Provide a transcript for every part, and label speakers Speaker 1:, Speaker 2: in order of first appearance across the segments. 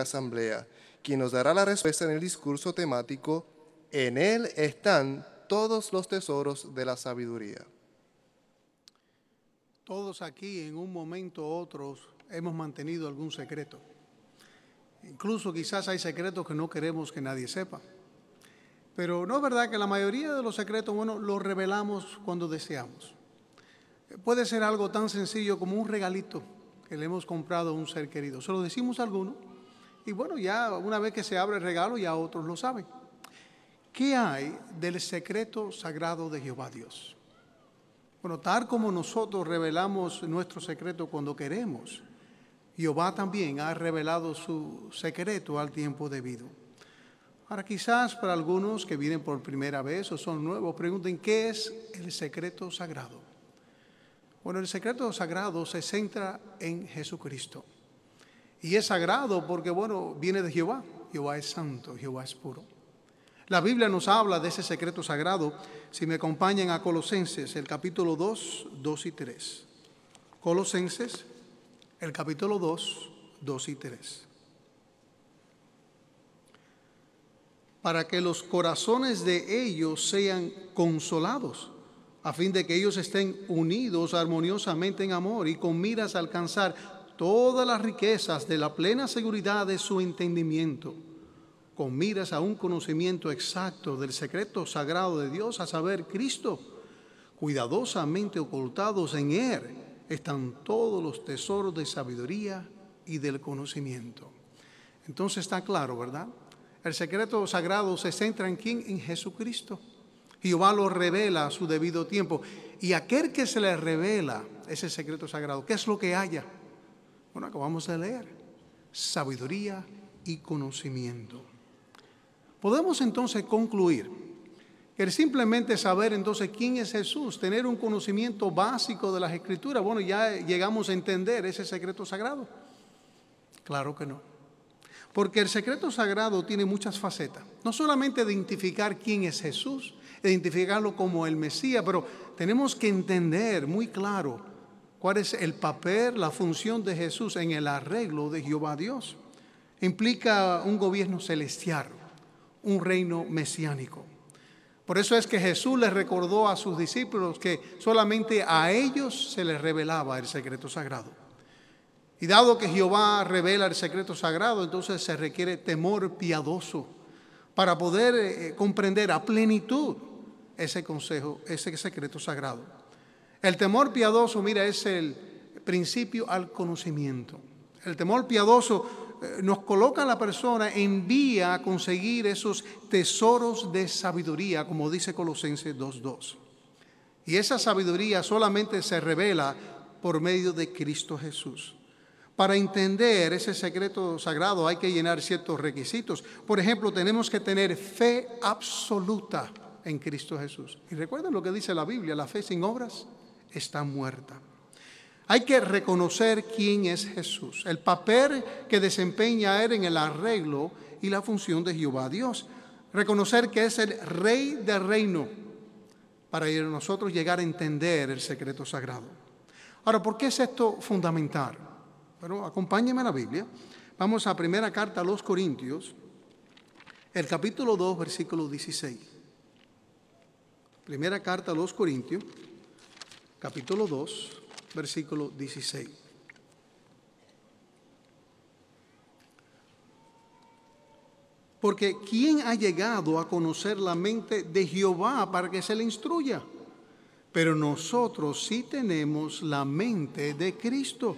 Speaker 1: asamblea, quien nos dará la respuesta en el discurso temático, en él están todos los tesoros de la sabiduría.
Speaker 2: Todos aquí en un momento u otro hemos mantenido algún secreto. Incluso quizás hay secretos que no queremos que nadie sepa. Pero no es verdad que la mayoría de los secretos, bueno, los revelamos cuando deseamos. Puede ser algo tan sencillo como un regalito que le hemos comprado a un ser querido. Se lo decimos a alguno y bueno, ya una vez que se abre el regalo ya otros lo saben. ¿Qué hay del secreto sagrado de Jehová Dios? Bueno, tal como nosotros revelamos nuestro secreto cuando queremos, Jehová también ha revelado su secreto al tiempo debido. Ahora quizás para algunos que vienen por primera vez o son nuevos, pregunten, ¿qué es el secreto sagrado? Bueno, el secreto sagrado se centra en Jesucristo. Y es sagrado porque, bueno, viene de Jehová. Jehová es santo, Jehová es puro. La Biblia nos habla de ese secreto sagrado. Si me acompañan a Colosenses, el capítulo 2, 2 y 3. Colosenses, el capítulo 2, 2 y 3. Para que los corazones de ellos sean consolados, a fin de que ellos estén unidos armoniosamente en amor y con miras a alcanzar todas las riquezas de la plena seguridad de su entendimiento, con miras a un conocimiento exacto del secreto sagrado de Dios, a saber, Cristo, cuidadosamente ocultados en Él, están todos los tesoros de sabiduría y del conocimiento. Entonces está claro, ¿verdad? El secreto sagrado se centra en quién? En Jesucristo. Jehová lo revela a su debido tiempo. Y aquel que se le revela ese secreto sagrado, ¿qué es lo que haya? Bueno, acabamos de leer. Sabiduría y conocimiento. Podemos entonces concluir que simplemente saber entonces quién es Jesús, tener un conocimiento básico de las escrituras, bueno, ya llegamos a entender ese secreto sagrado. Claro que no. Porque el secreto sagrado tiene muchas facetas. No solamente identificar quién es Jesús, identificarlo como el Mesías, pero tenemos que entender muy claro cuál es el papel, la función de Jesús en el arreglo de Jehová Dios. Implica un gobierno celestial, un reino mesiánico. Por eso es que Jesús les recordó a sus discípulos que solamente a ellos se les revelaba el secreto sagrado. Y dado que Jehová revela el secreto sagrado, entonces se requiere temor piadoso para poder eh, comprender a plenitud ese consejo, ese secreto sagrado. El temor piadoso, mira, es el principio al conocimiento. El temor piadoso eh, nos coloca a la persona en vía a conseguir esos tesoros de sabiduría, como dice Colosenses 2.2. Y esa sabiduría solamente se revela por medio de Cristo Jesús. Para entender ese secreto sagrado hay que llenar ciertos requisitos. Por ejemplo, tenemos que tener fe absoluta en Cristo Jesús. Y recuerden lo que dice la Biblia, la fe sin obras está muerta. Hay que reconocer quién es Jesús, el papel que desempeña Él en el arreglo y la función de Jehová Dios. Reconocer que es el rey del reino para nosotros llegar a entender el secreto sagrado. Ahora, ¿por qué es esto fundamental? Bueno, acompáñenme a la Biblia. Vamos a primera carta a los Corintios, el capítulo 2, versículo 16. Primera carta a los Corintios capítulo 2, versículo 16. Porque ¿quién ha llegado a conocer la mente de Jehová para que se le instruya? Pero nosotros sí tenemos la mente de Cristo.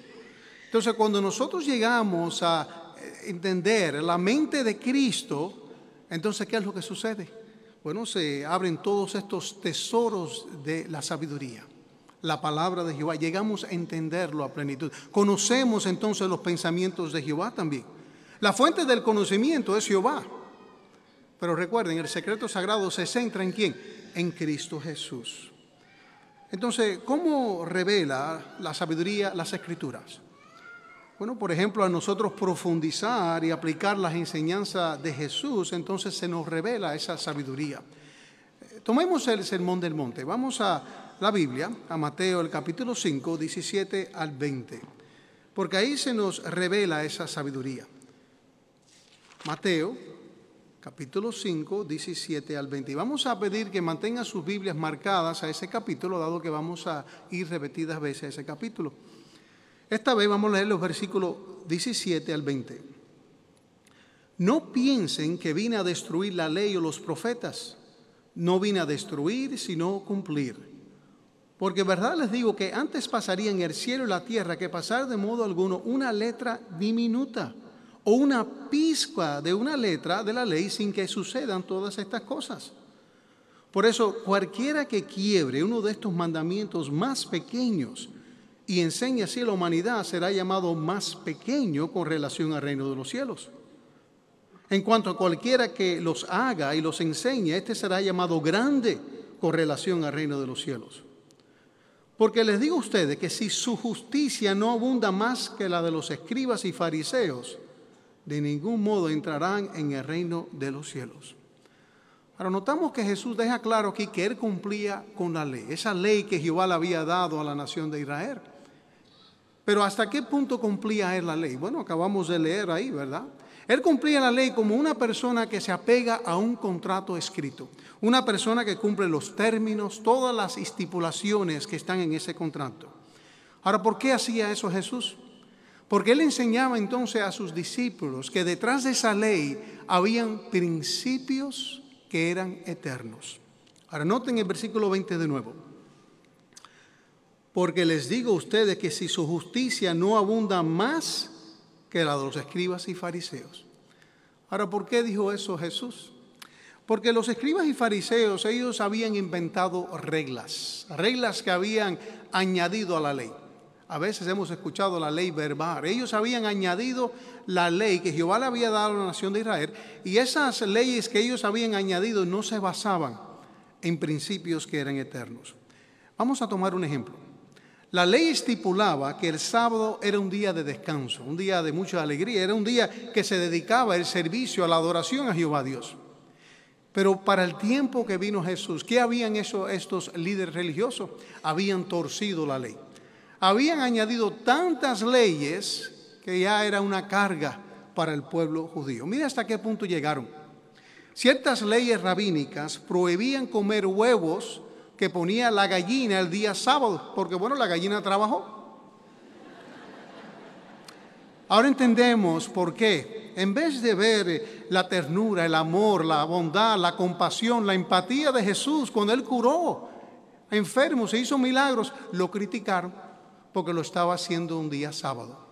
Speaker 2: Entonces, cuando nosotros llegamos a entender la mente de Cristo, entonces, ¿qué es lo que sucede? Bueno, se abren todos estos tesoros de la sabiduría la palabra de Jehová, llegamos a entenderlo a plenitud. Conocemos entonces los pensamientos de Jehová también. La fuente del conocimiento es Jehová. Pero recuerden, el secreto sagrado se centra en quién? En Cristo Jesús. Entonces, ¿cómo revela la sabiduría las escrituras? Bueno, por ejemplo, a nosotros profundizar y aplicar las enseñanzas de Jesús, entonces se nos revela esa sabiduría. Tomemos el sermón del monte. Vamos a la Biblia, a Mateo el capítulo 5, 17 al 20, porque ahí se nos revela esa sabiduría. Mateo, capítulo 5, 17 al 20. Y vamos a pedir que mantengan sus Biblias marcadas a ese capítulo, dado que vamos a ir repetidas veces a ese capítulo. Esta vez vamos a leer los versículos 17 al 20. No piensen que vine a destruir la ley o los profetas. No vine a destruir, sino cumplir. Porque verdad les digo que antes pasaría en el cielo y la tierra que pasar de modo alguno una letra diminuta o una pizca de una letra de la ley sin que sucedan todas estas cosas. Por eso, cualquiera que quiebre uno de estos mandamientos más pequeños y enseñe así a la humanidad será llamado más pequeño con relación al reino de los cielos. En cuanto a cualquiera que los haga y los enseñe, este será llamado grande con relación al reino de los cielos. Porque les digo a ustedes que si su justicia no abunda más que la de los escribas y fariseos, de ningún modo entrarán en el reino de los cielos. Ahora notamos que Jesús deja claro aquí que él cumplía con la ley, esa ley que Jehová le había dado a la nación de Israel. Pero ¿hasta qué punto cumplía él la ley? Bueno, acabamos de leer ahí, ¿verdad? Él cumplía la ley como una persona que se apega a un contrato escrito, una persona que cumple los términos, todas las estipulaciones que están en ese contrato. Ahora, ¿por qué hacía eso Jesús? Porque él enseñaba entonces a sus discípulos que detrás de esa ley habían principios que eran eternos. Ahora noten el versículo 20 de nuevo. Porque les digo a ustedes que si su justicia no abunda más que la de los escribas y fariseos. Ahora, ¿por qué dijo eso Jesús? Porque los escribas y fariseos, ellos habían inventado reglas, reglas que habían añadido a la ley. A veces hemos escuchado la ley verbal. Ellos habían añadido la ley que Jehová le había dado a la nación de Israel y esas leyes que ellos habían añadido no se basaban en principios que eran eternos. Vamos a tomar un ejemplo. La ley estipulaba que el sábado era un día de descanso, un día de mucha alegría, era un día que se dedicaba el servicio a la adoración a Jehová Dios. Pero para el tiempo que vino Jesús, ¿qué habían hecho estos líderes religiosos? Habían torcido la ley. Habían añadido tantas leyes que ya era una carga para el pueblo judío. Mira hasta qué punto llegaron. Ciertas leyes rabínicas prohibían comer huevos que ponía la gallina el día sábado, porque bueno, la gallina trabajó. Ahora entendemos por qué, en vez de ver eh, la ternura, el amor, la bondad, la compasión, la empatía de Jesús cuando Él curó enfermos e hizo milagros, lo criticaron porque lo estaba haciendo un día sábado.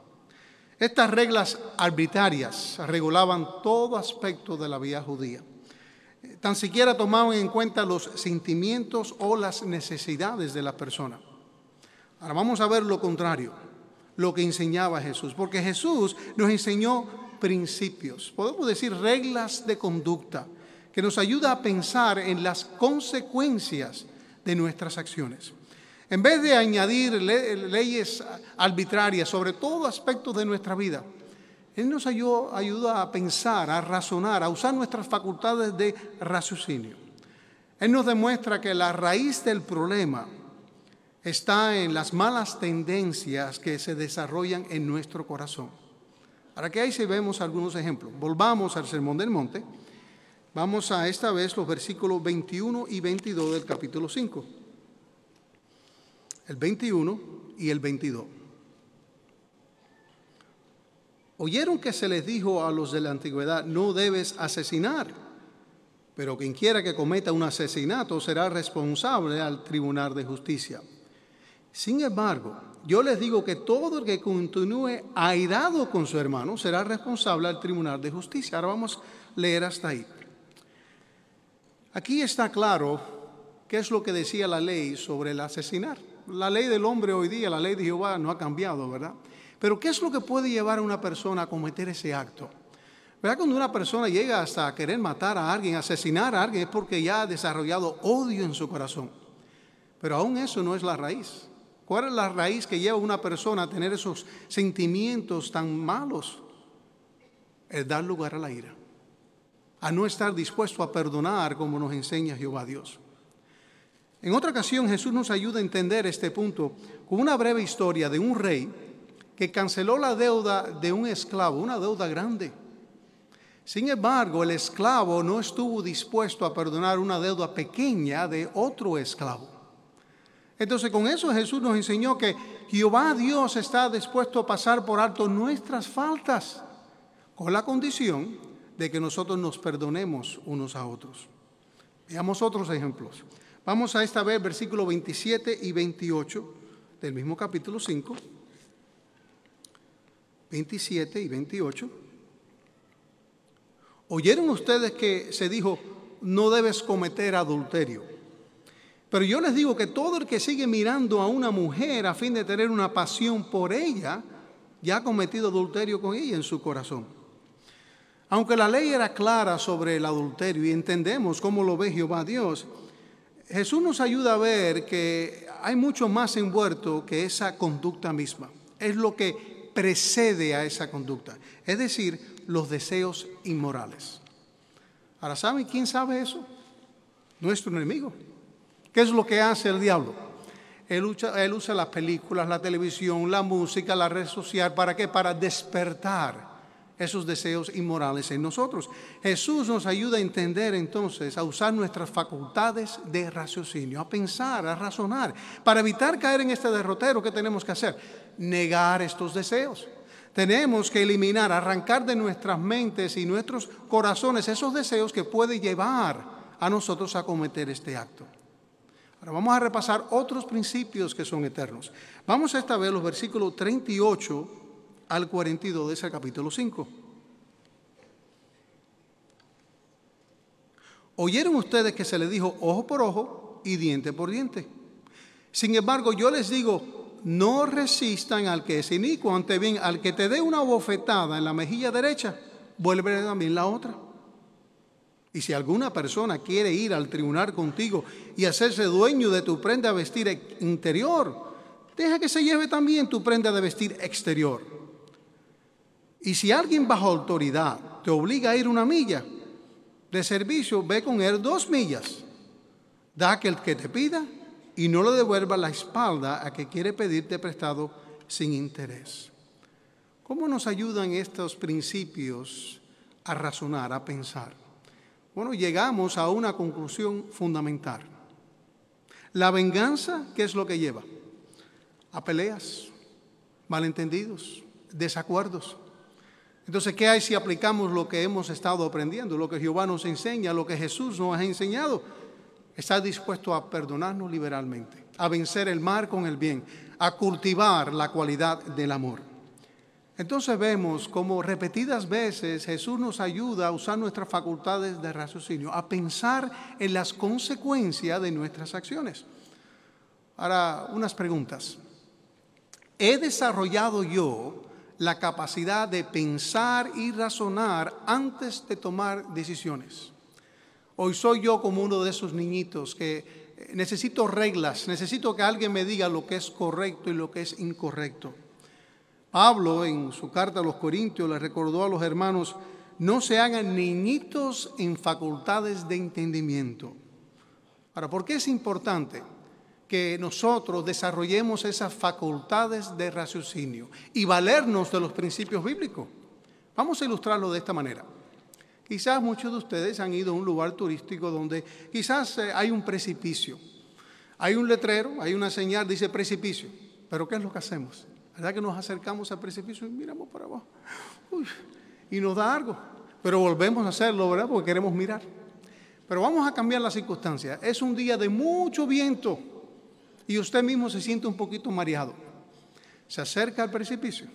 Speaker 2: Estas reglas arbitrarias regulaban todo aspecto de la vida judía tan siquiera tomaban en cuenta los sentimientos o las necesidades de la persona. Ahora vamos a ver lo contrario, lo que enseñaba Jesús, porque Jesús nos enseñó principios, podemos decir reglas de conducta, que nos ayuda a pensar en las consecuencias de nuestras acciones. En vez de añadir leyes arbitrarias sobre todo aspecto de nuestra vida, él nos ayuda, a pensar, a razonar, a usar nuestras facultades de raciocinio. Él nos demuestra que la raíz del problema está en las malas tendencias que se desarrollan en nuestro corazón. Ahora que ahí sí vemos algunos ejemplos. Volvamos al Sermón del Monte. Vamos a esta vez los versículos 21 y 22 del capítulo 5. El 21 y el 22. Oyeron que se les dijo a los de la antigüedad, no debes asesinar, pero quien quiera que cometa un asesinato será responsable al tribunal de justicia. Sin embargo, yo les digo que todo el que continúe airado con su hermano será responsable al tribunal de justicia. Ahora vamos a leer hasta ahí. Aquí está claro qué es lo que decía la ley sobre el asesinar. La ley del hombre hoy día, la ley de Jehová no ha cambiado, ¿verdad? Pero ¿qué es lo que puede llevar a una persona a cometer ese acto? ¿Verdad? Cuando una persona llega hasta querer matar a alguien, asesinar a alguien, es porque ya ha desarrollado odio en su corazón. Pero aún eso no es la raíz. ¿Cuál es la raíz que lleva a una persona a tener esos sentimientos tan malos? Es dar lugar a la ira. A no estar dispuesto a perdonar como nos enseña Jehová Dios. En otra ocasión Jesús nos ayuda a entender este punto con una breve historia de un rey que canceló la deuda de un esclavo, una deuda grande. Sin embargo, el esclavo no estuvo dispuesto a perdonar una deuda pequeña de otro esclavo. Entonces con eso Jesús nos enseñó que Jehová Dios está dispuesto a pasar por alto nuestras faltas, con la condición de que nosotros nos perdonemos unos a otros. Veamos otros ejemplos. Vamos a esta vez versículos 27 y 28 del mismo capítulo 5. 27 y 28. Oyeron ustedes que se dijo, no debes cometer adulterio. Pero yo les digo que todo el que sigue mirando a una mujer a fin de tener una pasión por ella, ya ha cometido adulterio con ella en su corazón. Aunque la ley era clara sobre el adulterio y entendemos cómo lo ve Jehová Dios, Jesús nos ayuda a ver que hay mucho más envuelto que esa conducta misma. Es lo que precede a esa conducta, es decir, los deseos inmorales. Ahora, ¿saben quién sabe eso? Nuestro enemigo. ¿Qué es lo que hace el diablo? Él usa, él usa las películas, la televisión, la música, la red social, ¿para qué? Para despertar esos deseos inmorales en nosotros. Jesús nos ayuda a entender entonces, a usar nuestras facultades de raciocinio, a pensar, a razonar, para evitar caer en este derrotero. ¿Qué tenemos que hacer? Negar estos deseos. Tenemos que eliminar, arrancar de nuestras mentes y nuestros corazones esos deseos que pueden llevar a nosotros a cometer este acto. Ahora vamos a repasar otros principios que son eternos. Vamos a esta vez los versículos 38 al 42 de ese capítulo 5. Oyeron ustedes que se les dijo ojo por ojo y diente por diente. Sin embargo, yo les digo, no resistan al que es inicuo, ante bien, al que te dé una bofetada en la mejilla derecha, vuelve también la otra. Y si alguna persona quiere ir al tribunal contigo y hacerse dueño de tu prenda de vestir interior, deja que se lleve también tu prenda de vestir exterior. Y si alguien bajo autoridad te obliga a ir una milla de servicio, ve con él dos millas. Da aquel que te pida y no le devuelva la espalda a que quiere pedirte prestado sin interés. ¿Cómo nos ayudan estos principios a razonar, a pensar? Bueno, llegamos a una conclusión fundamental. La venganza, ¿qué es lo que lleva? A peleas, malentendidos, desacuerdos. Entonces, ¿qué hay si aplicamos lo que hemos estado aprendiendo, lo que Jehová nos enseña, lo que Jesús nos ha enseñado? Está dispuesto a perdonarnos liberalmente, a vencer el mal con el bien, a cultivar la cualidad del amor. Entonces vemos como repetidas veces Jesús nos ayuda a usar nuestras facultades de raciocinio, a pensar en las consecuencias de nuestras acciones. Ahora, unas preguntas. ¿He desarrollado yo la capacidad de pensar y razonar antes de tomar decisiones. Hoy soy yo como uno de esos niñitos que necesito reglas, necesito que alguien me diga lo que es correcto y lo que es incorrecto. Pablo en su carta a los Corintios le recordó a los hermanos, no se hagan niñitos en facultades de entendimiento. Ahora, ¿por qué es importante? Que nosotros desarrollemos esas facultades de raciocinio y valernos de los principios bíblicos. Vamos a ilustrarlo de esta manera. Quizás muchos de ustedes han ido a un lugar turístico donde quizás eh, hay un precipicio. Hay un letrero, hay una señal, dice precipicio. Pero ¿qué es lo que hacemos? ¿Verdad que nos acercamos al precipicio y miramos para abajo? y nos da algo. Pero volvemos a hacerlo, ¿verdad? Porque queremos mirar. Pero vamos a cambiar la circunstancia. Es un día de mucho viento y usted mismo se siente un poquito mareado. Se acerca al precipicio,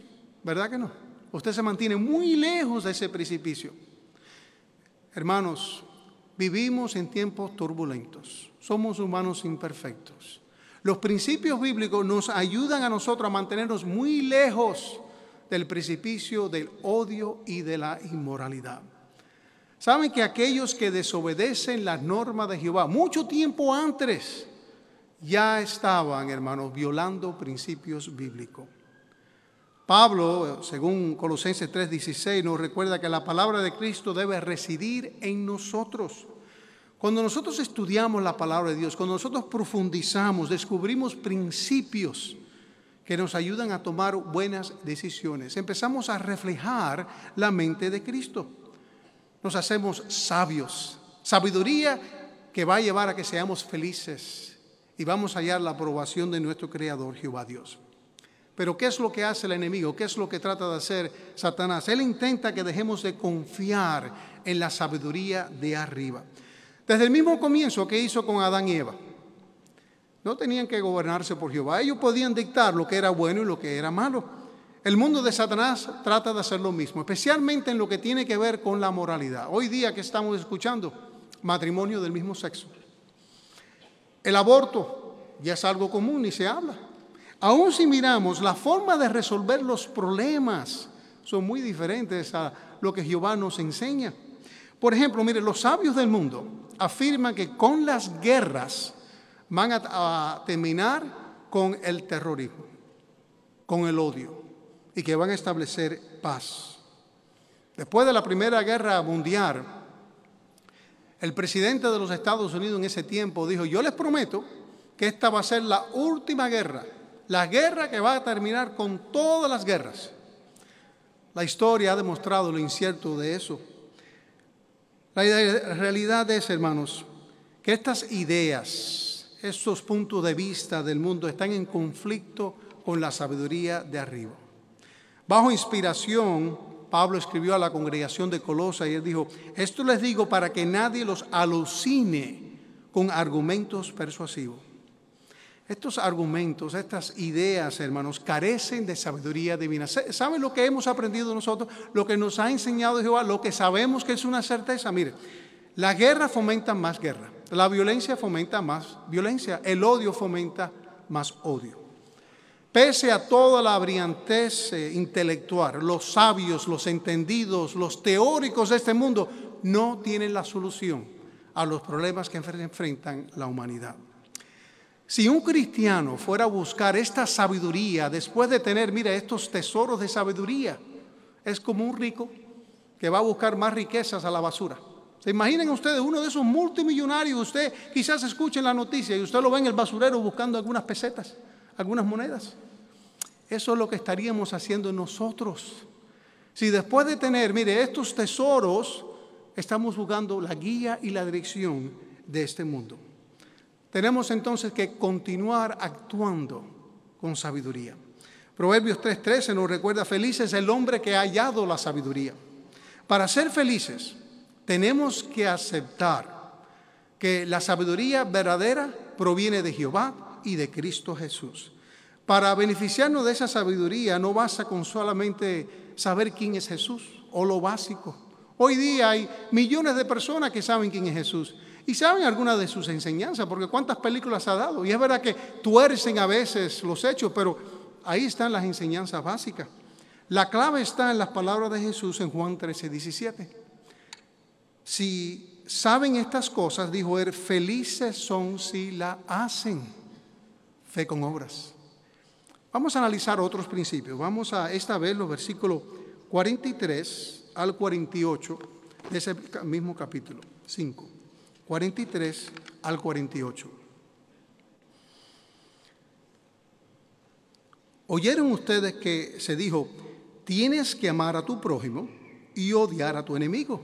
Speaker 2: ¿verdad que no? Usted se mantiene muy lejos de ese precipicio. Hermanos, vivimos en tiempos turbulentos. Somos humanos imperfectos. Los principios bíblicos nos ayudan a nosotros a mantenernos muy lejos del precipicio del odio y de la inmoralidad. Saben que aquellos que desobedecen las normas de Jehová mucho tiempo antes ya estaban, hermanos, violando principios bíblicos. Pablo, según Colosenses 3:16, nos recuerda que la palabra de Cristo debe residir en nosotros. Cuando nosotros estudiamos la palabra de Dios, cuando nosotros profundizamos, descubrimos principios que nos ayudan a tomar buenas decisiones, empezamos a reflejar la mente de Cristo. nos hacemos sabios. Sabiduría que va a llevar a que seamos felices y vamos a hallar la aprobación de nuestro Creador, Jehová Dios. Pero ¿qué es lo que hace el enemigo? ¿Qué es lo que trata de hacer Satanás? Él intenta que dejemos de confiar en la sabiduría de arriba. Desde el mismo comienzo que hizo con Adán y Eva. No tenían que gobernarse por Jehová. Ellos podían dictar lo que era bueno y lo que era malo. El mundo de Satanás trata de hacer lo mismo, especialmente en lo que tiene que ver con la moralidad. Hoy día que estamos escuchando matrimonio del mismo sexo. El aborto ya es algo común y se habla. Aún si miramos la forma de resolver los problemas, son muy diferentes a lo que Jehová nos enseña. Por ejemplo, mire, los sabios del mundo afirman que con las guerras van a, terminar con el terrorismo, con el odio, y que van a establecer paz. Después de la Primera Guerra Mundial, el presidente de los Estados Unidos en ese tiempo dijo, yo les prometo que esta va a ser la última guerra la guerra que va a terminar con todas las guerras. La historia ha demostrado lo incierto de eso. La realidad es, hermanos, que estas ideas, estos puntos de vista del mundo están en conflicto con la sabiduría de arriba. Bajo inspiración, Pablo escribió a la congregación de Colosa y él dijo, esto les digo para que nadie los alucine con argumentos persuasivos. Estos argumentos, estas ideas, hermanos, carecen de sabiduría divina. ¿Saben lo que hemos aprendido nosotros? Lo que nos ha enseñado Jehová, lo que sabemos que es una certeza. Mire, la guerra fomenta más guerra, la violencia fomenta más violencia, el odio fomenta más odio. Pese a toda la brillantez eh, intelectual, los sabios, los entendidos, los teóricos de este mundo no tienen la solución a los problemas que enfrentan la humanidad. Si un cristiano fuera a buscar esta sabiduría después de tener, mira, estos tesoros de sabiduría, es como un rico que va a buscar más riquezas a la basura. ¿Se imaginan ustedes uno de esos multimillonarios? Usted quizás escuche la noticia y usted lo ve en el basurero buscando algunas pesetas, algunas monedas. Eso es lo que estaríamos haciendo nosotros. Si después de tener, mire, estos tesoros, estamos buscando la guía y la dirección de este mundo. Tenemos entonces que continuar actuando con sabiduría. Proverbios 3:13 nos recuerda, feliz es el hombre que ha hallado la sabiduría. Para ser felices tenemos que aceptar que la sabiduría verdadera proviene de Jehová y de Cristo Jesús. Para beneficiarnos de esa sabiduría no basta con solamente saber quién es Jesús o lo básico. Hoy día hay millones de personas que saben quién es Jesús, y saben algunas de sus enseñanzas, porque cuántas películas ha dado. Y es verdad que tuercen a veces los hechos, pero ahí están las enseñanzas básicas. La clave está en las palabras de Jesús en Juan 13, 17. Si saben estas cosas, dijo él, felices son si la hacen. Fe con obras. Vamos a analizar otros principios. Vamos a esta vez los versículos 43 al 48 de ese mismo capítulo 5. 43 al 48. Oyeron ustedes que se dijo, tienes que amar a tu prójimo y odiar a tu enemigo.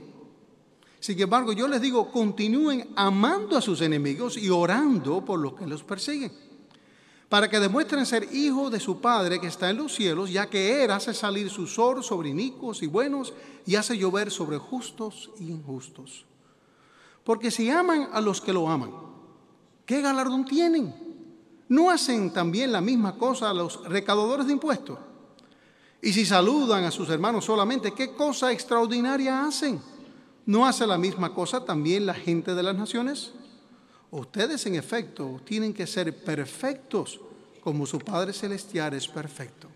Speaker 2: Sin embargo, yo les digo, continúen amando a sus enemigos y orando por los que los persiguen, para que demuestren ser hijos de su Padre que está en los cielos, ya que Él hace salir su sol sobre inicuos y buenos y hace llover sobre justos e injustos. Porque si aman a los que lo aman, ¿qué galardón tienen? ¿No hacen también la misma cosa a los recaudadores de impuestos? Y si saludan a sus hermanos solamente, ¿qué cosa extraordinaria hacen? ¿No hace la misma cosa también la gente de las naciones? Ustedes en efecto tienen que ser perfectos como su Padre Celestial es perfecto.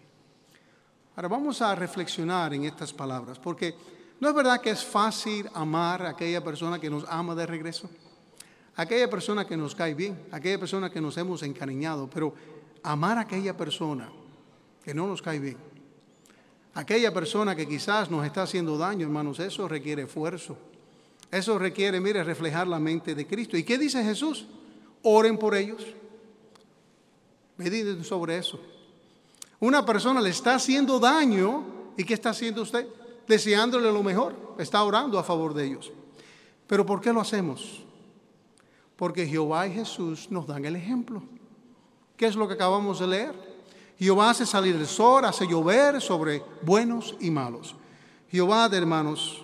Speaker 2: Ahora vamos a reflexionar en estas palabras, porque ¿No es verdad que es fácil amar a aquella persona que nos ama de regreso? Aquella persona que nos cae bien, aquella persona que nos hemos encariñado, pero amar a aquella persona que no nos cae bien, aquella persona que quizás nos está haciendo daño, hermanos, eso requiere esfuerzo. Eso requiere, mire, reflejar la mente de Cristo. ¿Y qué dice Jesús? Oren por ellos. Mediten sobre eso. Una persona le está haciendo daño, ¿y qué está haciendo usted? deseándole lo mejor, está orando a favor de ellos. Pero ¿por qué lo hacemos? Porque Jehová y Jesús nos dan el ejemplo. ¿Qué es lo que acabamos de leer? Jehová hace salir el sol, hace llover sobre buenos y malos. Jehová, hermanos,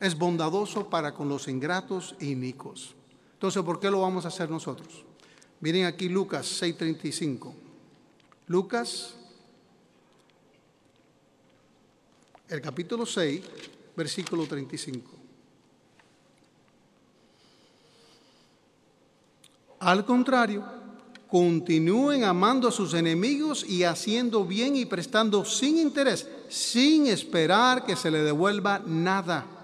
Speaker 2: es bondadoso para con los ingratos y nicos. Entonces, ¿por qué lo vamos a hacer nosotros? Miren aquí Lucas 6:35. Lucas, el capítulo 6, versículo 35. Al contrario, continúen amando a sus enemigos y haciendo bien y prestando sin interés, sin esperar que se le devuelva nada.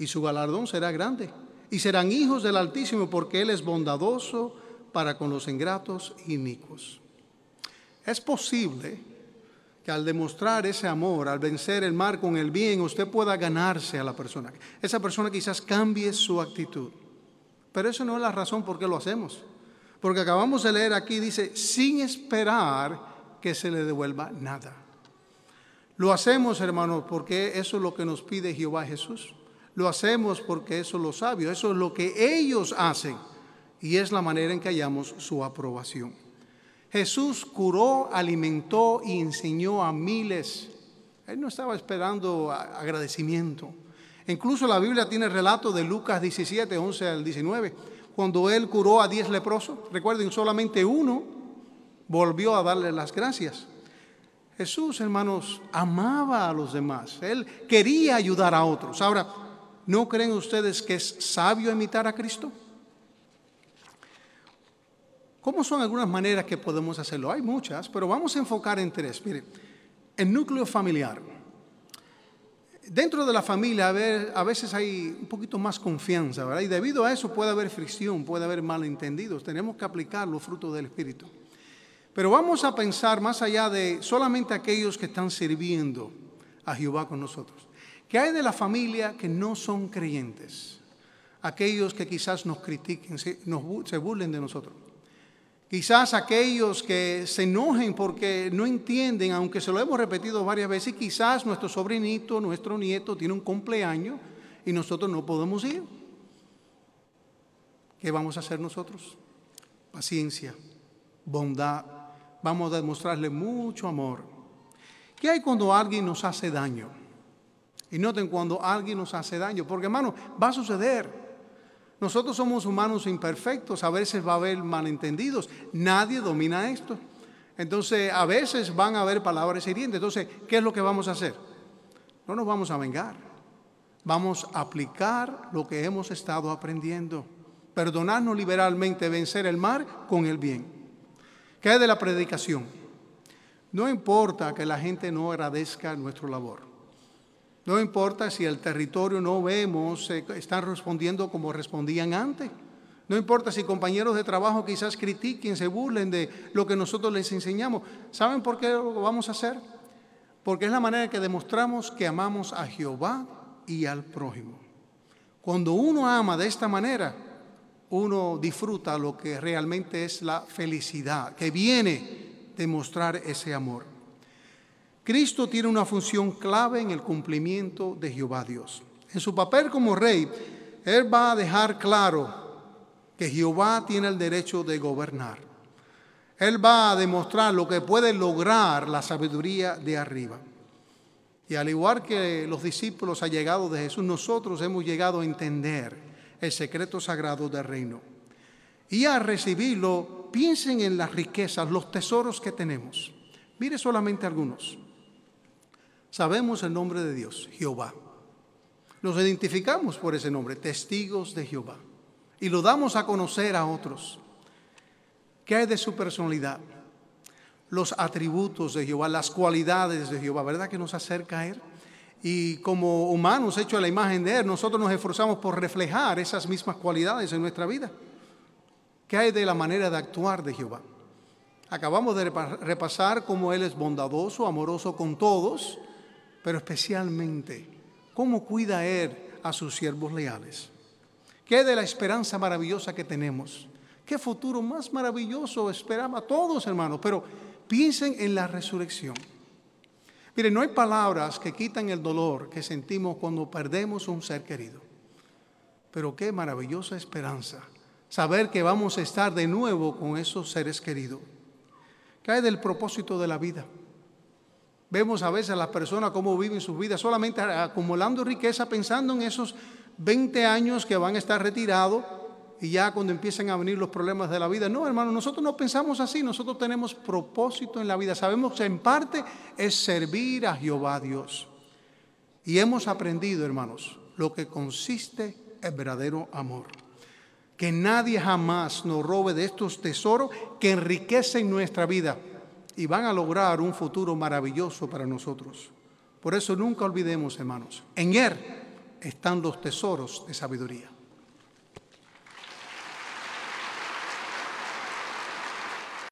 Speaker 2: Y su galardón será grande. Y serán hijos del Altísimo porque Él es bondadoso para con los ingratos y inicuos. Es posible que al demostrar ese amor, al vencer el mal con el bien, usted pueda ganarse a la persona. Esa persona quizás cambie su actitud. Pero eso no es la razón por qué lo hacemos. Porque acabamos de leer aquí, dice, sin esperar que se le devuelva nada. Lo hacemos, hermanos, porque eso es lo que nos pide Jehová Jesús. Lo hacemos porque eso es lo sabio, eso es lo que ellos hacen y es la manera en que hallamos su aprobación. Jesús curó, alimentó y enseñó a miles. Él no estaba esperando agradecimiento. Incluso la Biblia tiene relato de Lucas 17, 11 al 19, cuando él curó a 10 leprosos. Recuerden, solamente uno volvió a darle las gracias. Jesús, hermanos, amaba a los demás. Él quería ayudar a otros. Ahora, ¿no creen ustedes que es sabio imitar a Cristo? ¿Cómo son algunas maneras que podemos hacerlo? Hay muchas, pero vamos a enfocar en tres. Mire, el núcleo familiar. Dentro de la familia a veces hay un poquito más confianza, ¿verdad? Y debido a eso puede haber fricción, puede haber malentendidos. Tenemos que aplicar los frutos del Espíritu. Pero vamos a pensar más allá de solamente aquellos que están sirviendo a Jehová con nosotros. ¿Qué hay de la familia que no son creyentes? Aquellos que quizás nos critiquen, se burlen de nosotros. Quizás aquellos que se enojen porque no entienden, aunque se lo hemos repetido varias veces, quizás nuestro sobrinito, nuestro nieto tiene un cumpleaños y nosotros no podemos ir. ¿Qué vamos a hacer nosotros? Paciencia, bondad. Vamos a demostrarle mucho amor. ¿Qué hay cuando alguien nos hace daño? Y noten cuando alguien nos hace daño, porque hermano, va a suceder. Nosotros somos humanos imperfectos, a veces va a haber malentendidos, nadie domina esto. Entonces, a veces van a haber palabras hirientes. Entonces, ¿qué es lo que vamos a hacer? No nos vamos a vengar. Vamos a aplicar lo que hemos estado aprendiendo. Perdonarnos liberalmente, vencer el mal con el bien. ¿Qué es de la predicación? No importa que la gente no agradezca nuestra labor. No importa si el territorio no vemos, están respondiendo como respondían antes. No importa si compañeros de trabajo quizás critiquen, se burlen de lo que nosotros les enseñamos. ¿Saben por qué lo vamos a hacer? Porque es la manera que demostramos que amamos a Jehová y al prójimo. Cuando uno ama de esta manera, uno disfruta lo que realmente es la felicidad, que viene de mostrar ese amor. Cristo tiene una función clave en el cumplimiento de Jehová Dios. En su papel como rey, Él va a dejar claro que Jehová tiene el derecho de gobernar. Él va a demostrar lo que puede lograr la sabiduría de arriba. Y al igual que los discípulos allegados de Jesús, nosotros hemos llegado a entender el secreto sagrado del reino. Y a recibirlo, piensen en las riquezas, los tesoros que tenemos. Mire solamente algunos. Sabemos el nombre de Dios, Jehová. Nos identificamos por ese nombre, testigos de Jehová. Y lo damos a conocer a otros. ¿Qué hay de su personalidad? Los atributos de Jehová, las cualidades de Jehová, ¿verdad que nos acerca a Él? Y como humanos hechos a la imagen de Él, nosotros nos esforzamos por reflejar esas mismas cualidades en nuestra vida. ¿Qué hay de la manera de actuar de Jehová? Acabamos de repasar cómo Él es bondadoso, amoroso con todos, pero especialmente cómo cuida Él a sus siervos leales. ¿Qué de la esperanza maravillosa que tenemos? ¿Qué futuro más maravilloso esperamos a todos, hermanos? Pero piensen en la resurrección. Mire, no hay palabras que quitan el dolor que sentimos cuando perdemos un ser querido. Pero qué maravillosa esperanza saber que vamos a estar de nuevo con esos seres queridos. ¿Qué hay del propósito de la vida? Vemos a veces a las personas cómo viven sus vidas solamente acumulando riqueza pensando en esos 20 años que van a estar retirados y ya cuando empiezan a venir los problemas de la vida. No, hermano, nosotros no pensamos así, nosotros tenemos propósito en la vida. Sabemos que en parte es servir a Jehová Dios. Y hemos aprendido, hermanos, lo que consiste el verdadero amor. Que nadie jamás nos robe de estos tesoros que enriquecen nuestra vida y van a lograr un futuro maravilloso para nosotros. Por eso nunca olvidemos, hermanos, en Él están los tesoros de sabiduría.